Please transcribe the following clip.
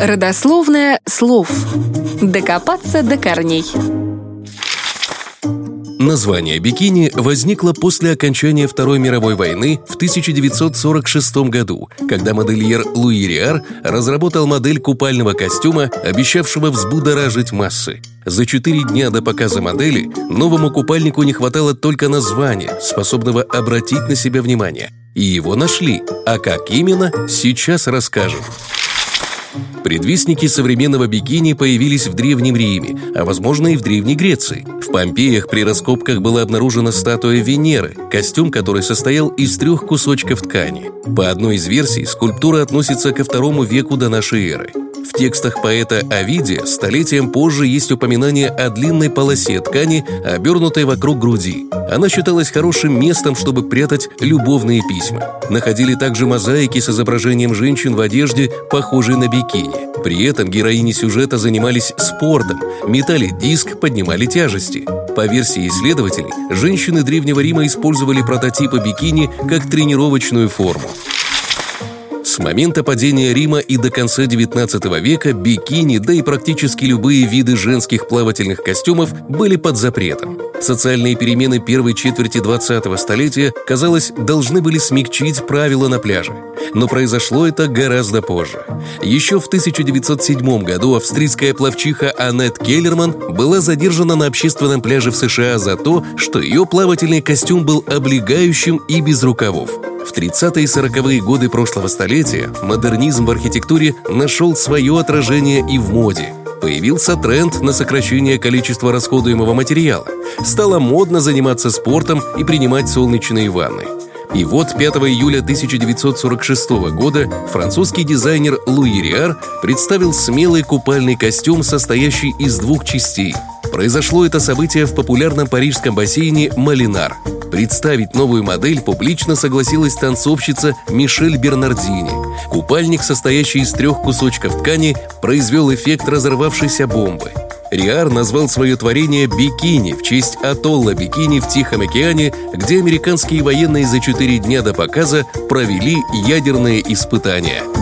Родословное слов. Докопаться до корней. Название бикини возникло после окончания Второй мировой войны в 1946 году, когда модельер Луи Риар разработал модель купального костюма, обещавшего взбудоражить массы. За четыре дня до показа модели новому купальнику не хватало только названия, способного обратить на себя внимание. И его нашли. А как именно, сейчас расскажем. Предвестники современного бикини появились в Древнем Риме, а возможно и в Древней Греции. В Помпеях при раскопках была обнаружена статуя Венеры, костюм который состоял из трех кусочков ткани. По одной из версий, скульптура относится ко второму веку до нашей эры. В текстах поэта Овидия столетием позже есть упоминание о длинной полосе ткани, обернутой вокруг груди. Она считалась хорошим местом, чтобы прятать любовные письма. Находили также мозаики с изображением женщин в одежде, похожей на бикини. При этом героини сюжета занимались спортом, метали диск, поднимали тяжести. По версии исследователей, женщины Древнего Рима использовали прототипы бикини как тренировочную форму. Момента падения Рима и до конца XIX века бикини, да и практически любые виды женских плавательных костюмов были под запретом. Социальные перемены первой четверти 20-го столетия, казалось, должны были смягчить правила на пляже. Но произошло это гораздо позже. Еще в 1907 году австрийская пловчиха Аннет Келлерман была задержана на общественном пляже в США за то, что ее плавательный костюм был облегающим и без рукавов. В 30-е и 40-е годы прошлого столетия модернизм в архитектуре нашел свое отражение и в моде. Появился тренд на сокращение количества расходуемого материала. Стало модно заниматься спортом и принимать солнечные ванны. И вот 5 июля 1946 года французский дизайнер Луи Риар представил смелый купальный костюм, состоящий из двух частей. Произошло это событие в популярном парижском бассейне «Малинар». Представить новую модель публично согласилась танцовщица Мишель Бернардини. Купальник, состоящий из трех кусочков ткани, произвел эффект разорвавшейся бомбы. Риар назвал свое творение «Бикини» в честь атолла Бикини в Тихом океане, где американские военные за четыре дня до показа провели ядерные испытания –